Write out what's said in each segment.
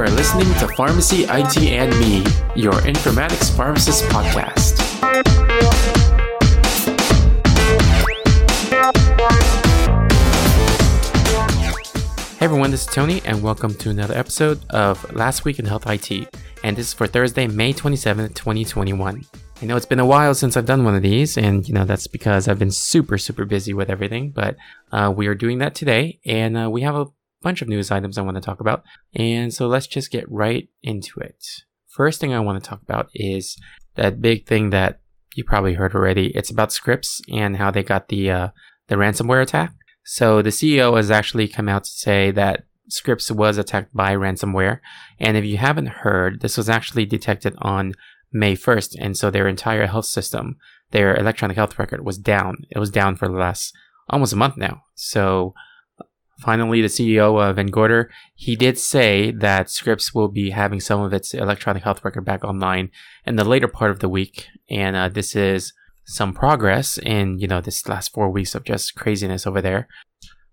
are listening to Pharmacy IT and Me, your informatics pharmacist podcast. Hey everyone, this is Tony, and welcome to another episode of Last Week in Health IT. And this is for Thursday, May 27th, 2021. I know it's been a while since I've done one of these, and you know that's because I've been super, super busy with everything. But uh, we are doing that today, and uh, we have a bunch of news items I want to talk about. And so let's just get right into it. First thing I want to talk about is that big thing that you probably heard already. It's about Scripps and how they got the uh, the ransomware attack. So the CEO has actually come out to say that Scripps was attacked by ransomware. And if you haven't heard, this was actually detected on May 1st. And so their entire health system, their electronic health record was down. It was down for the last almost a month now. So finally, the CEO of VanGorder, he did say that Scripps will be having some of its electronic health record back online in the later part of the week. And uh, this is some progress in, you know, this last four weeks of just craziness over there.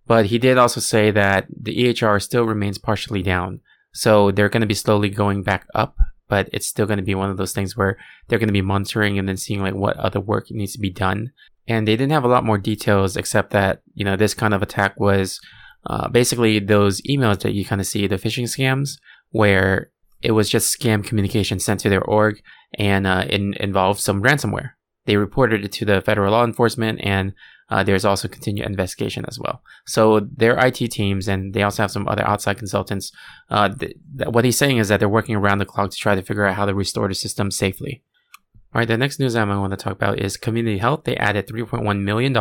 But he did also say that the EHR still remains partially down. So they're going to be slowly going back up but it's still going to be one of those things where they're going to be monitoring and then seeing like what other work needs to be done. And they didn't have a lot more details except that, you know, this kind of attack was uh, basically those emails that you kind of see, the phishing scams, where it was just scam communication sent to their org and uh, it involved some ransomware. They reported it to the federal law enforcement and uh, there's also continued investigation as well. So their IT teams and they also have some other outside consultants. Uh, th- th- what he's saying is that they're working around the clock to try to figure out how to restore the system safely. All right, the next news item I want to talk about is Community Health. They added $3.1 million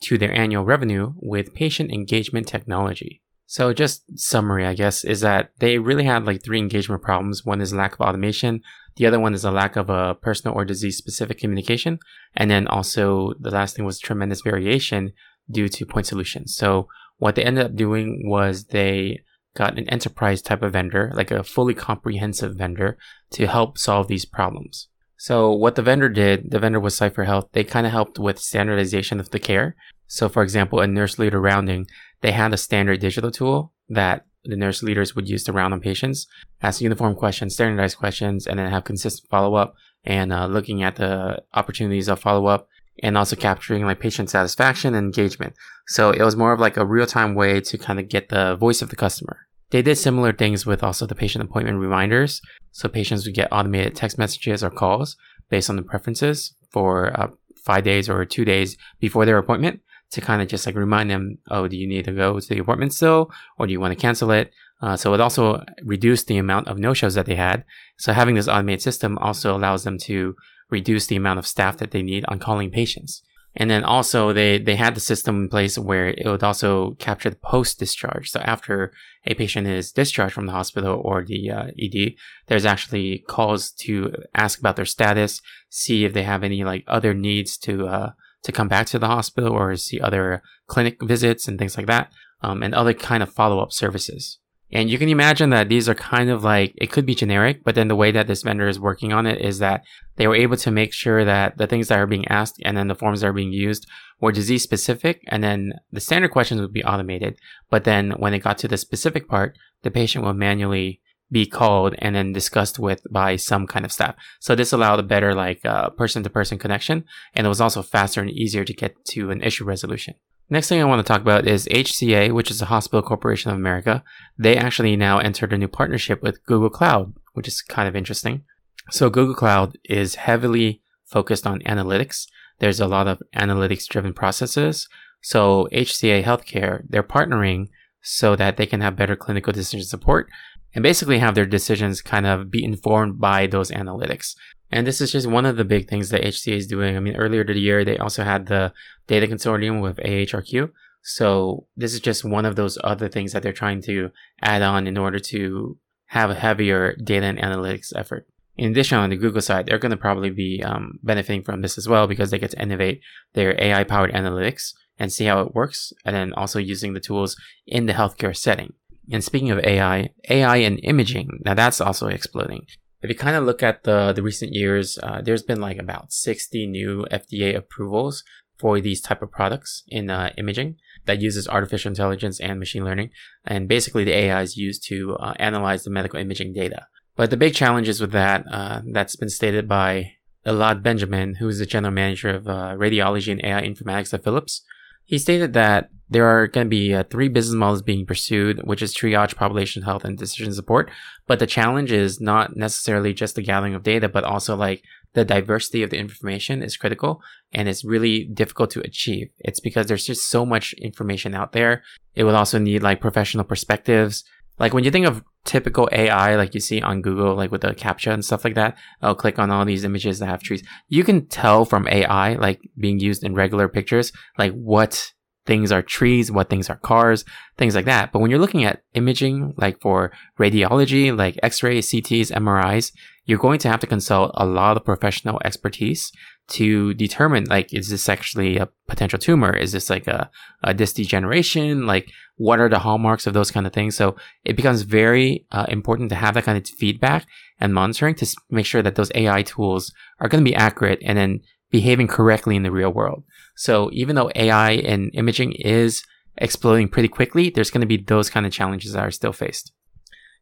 to their annual revenue with patient engagement technology. So just summary, I guess, is that they really had like three engagement problems. One is lack of automation. The other one is a lack of a personal or disease specific communication. And then also the last thing was tremendous variation due to point solutions. So what they ended up doing was they got an enterprise type of vendor, like a fully comprehensive vendor to help solve these problems. So what the vendor did, the vendor was Cipher Health. They kind of helped with standardization of the care. So for example, in nurse leader rounding, they had a standard digital tool that the nurse leaders would use to round on patients, ask uniform questions, standardized questions, and then have consistent follow up and uh, looking at the opportunities of follow up and also capturing like patient satisfaction and engagement. So it was more of like a real time way to kind of get the voice of the customer. They did similar things with also the patient appointment reminders. So patients would get automated text messages or calls based on the preferences for uh, five days or two days before their appointment to kind of just like remind them, oh, do you need to go to the appointment still, or do you want to cancel it? Uh, so it also reduced the amount of no-shows that they had. So having this automated system also allows them to reduce the amount of staff that they need on calling patients. And then also they, they had the system in place where it would also capture the post discharge. So after a patient is discharged from the hospital or the uh, ED, there's actually calls to ask about their status, see if they have any like other needs to, uh, to come back to the hospital or see other clinic visits and things like that, um, and other kind of follow up services. And you can imagine that these are kind of like, it could be generic, but then the way that this vendor is working on it is that they were able to make sure that the things that are being asked and then the forms that are being used were disease specific. And then the standard questions would be automated. But then when it got to the specific part, the patient will manually be called and then discussed with by some kind of staff. So this allowed a better like person to person connection and it was also faster and easier to get to an issue resolution. Next thing I want to talk about is HCA, which is the Hospital Corporation of America. They actually now entered a new partnership with Google Cloud, which is kind of interesting. So Google Cloud is heavily focused on analytics. There's a lot of analytics driven processes. So HCA Healthcare, they're partnering so that they can have better clinical decision support and basically have their decisions kind of be informed by those analytics. And this is just one of the big things that HCA is doing. I mean, earlier the year, they also had the data consortium with AHRQ. So this is just one of those other things that they're trying to add on in order to have a heavier data and analytics effort. In addition, on the Google side, they're going to probably be um, benefiting from this as well because they get to innovate their AI powered analytics and see how it works, and then also using the tools in the healthcare setting. And speaking of AI, AI and imaging, now that's also exploding. If you kind of look at the, the recent years, uh, there's been like about 60 new FDA approvals for these type of products in uh, imaging. that uses artificial intelligence and machine learning. And basically, the AI is used to uh, analyze the medical imaging data. But the big challenges with that, uh, that's been stated by Elad Benjamin, who is the general manager of uh, radiology and AI informatics at Philips. He stated that there are going to be uh, three business models being pursued, which is triage, population health, and decision support. But the challenge is not necessarily just the gathering of data, but also like the diversity of the information is critical and it's really difficult to achieve. It's because there's just so much information out there. It would also need like professional perspectives. Like when you think of typical AI, like you see on Google, like with the CAPTCHA and stuff like that, I'll click on all these images that have trees. You can tell from AI, like being used in regular pictures, like what things are trees, what things are cars, things like that. But when you're looking at imaging, like for radiology, like x-ray, CTs, MRIs, you're going to have to consult a lot of professional expertise to determine like is this actually a potential tumor? Is this like a, a disc degeneration? Like what are the hallmarks of those kind of things? So it becomes very uh, important to have that kind of feedback and monitoring to make sure that those ai tools are going to be accurate and then behaving correctly in the real world. So even though ai and imaging is exploding pretty quickly there's going to be those kind of challenges that are still faced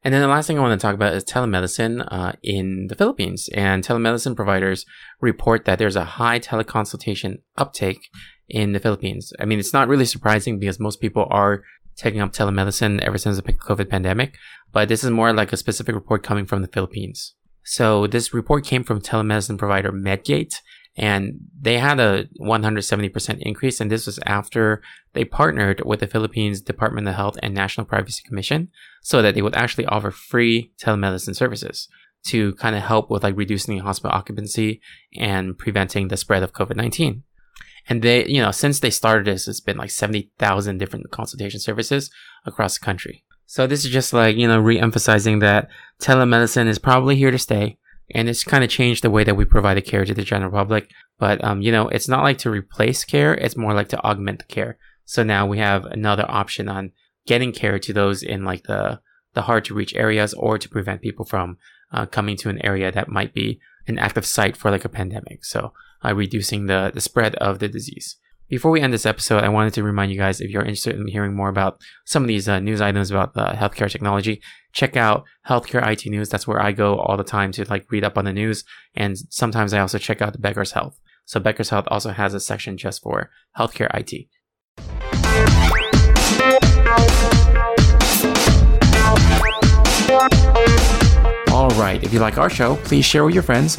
and then the last thing I want to talk about is telemedicine uh, in the Philippines. And telemedicine providers report that there's a high teleconsultation uptake in the Philippines. I mean, it's not really surprising because most people are taking up telemedicine ever since the COVID pandemic, but this is more like a specific report coming from the Philippines. So this report came from telemedicine provider Medgate, and they had a 170% increase and this was after they partnered with the Philippines Department of Health and National Privacy Commission so that they would actually offer free telemedicine services to kind of help with like reducing hospital occupancy and preventing the spread of COVID-19. And they, you know, since they started this, it's been like 70,000 different consultation services across the country. So this is just like, you know, re-emphasizing that telemedicine is probably here to stay and it's kind of changed the way that we provide the care to the general public. But um, you know, it's not like to replace care; it's more like to augment the care. So now we have another option on getting care to those in like the the hard to reach areas, or to prevent people from uh, coming to an area that might be an active site for like a pandemic. So uh, reducing the the spread of the disease. Before we end this episode, I wanted to remind you guys if you're interested in hearing more about some of these uh, news items about uh, healthcare technology, check out Healthcare IT News. That's where I go all the time to like read up on the news, and sometimes I also check out the Becker's Health. So Becker's Health also has a section just for healthcare IT. Alright, if you like our show, please share with your friends,